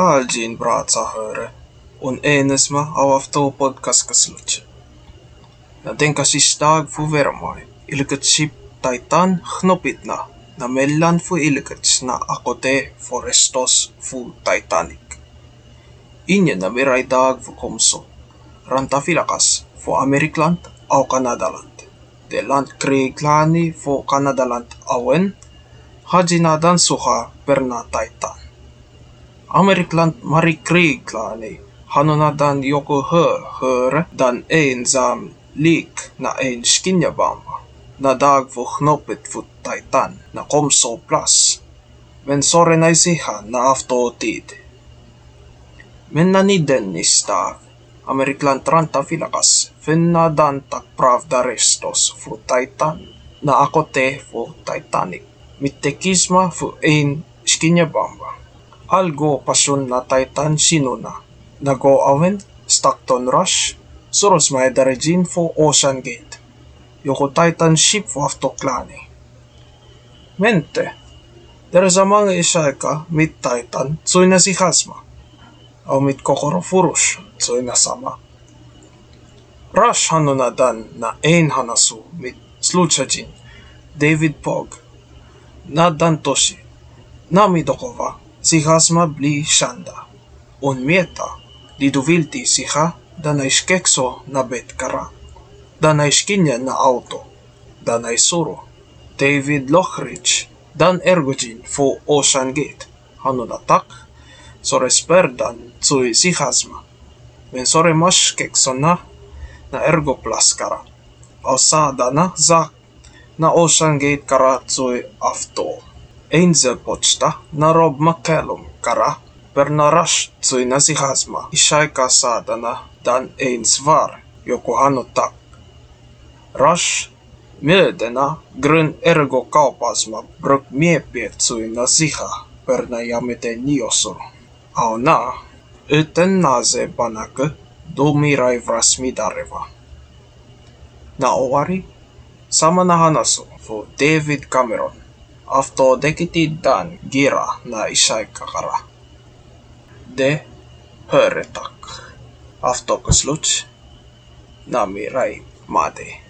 Algin bratsa höre. On enesma av afto podcast kasluche. Na denka sistag fu vermoi. Ilkat ship taitan hnopit na. Na mellan fu ilkats na akote forestos fu Titanic. Inye na miray dag fu komso. Ranta filakas fu Amerikland au Kanadaland. De land kriglani fu Kanadaland awen. Hajinadan suha perna taitan. Amerikland mari kriglani hanunadan joku hö hör dan ein zam lik na ein skinjabamba. Na dag fu hnopit fu taitan na komso plus. Men sore na afto tid. Men na ni Dennis dag. Amerikland ranta filakas. Finna dan tak pravda restos fu taitan. Na ako te fu Titanic. Mittekisma fu ein skinjabamba. Algo pasun na Titan sinuna. Nago awen, Stockton Rush, Soros Maedarejin fu Ocean Gate. Yoko Titan ship fu aftoklani. Mente, there sa mga isayka mit Titan tsoy na si Hasma. Au mit Kokoro Furush tsoy na sama. Rush hano na ein hanasu mit Sluchajin, David Pog, na dan toshi, nami dokova, si Hasma bli shanda. Un mieta, di duvilti siha da na iskekso na bet kara. Da na auto. Da na isuro. David Lochridge, dan ergojin fu Ocean Gate. Hano na tak, sore sperdan tsui si Hasma. Men sore mas kekso na, ergo plus kara. Osada na zak na Ocean Gate kara tsui afto. Angel Pochta na Rob McCallum kara per na rush tsui na si Hasma ishai kasada na dan ein svar Yokohano tak. Rush Milde na grön ergo kaupasma bruk miepie tsui na siha per na yamete niosur. Au na uten naze banake dumirai vrasmidareva. Na owari sama na hanasu fu David Cameron afto dekitid dan gira na isay kakara. De höretak. Afto kasluts nami rai mate.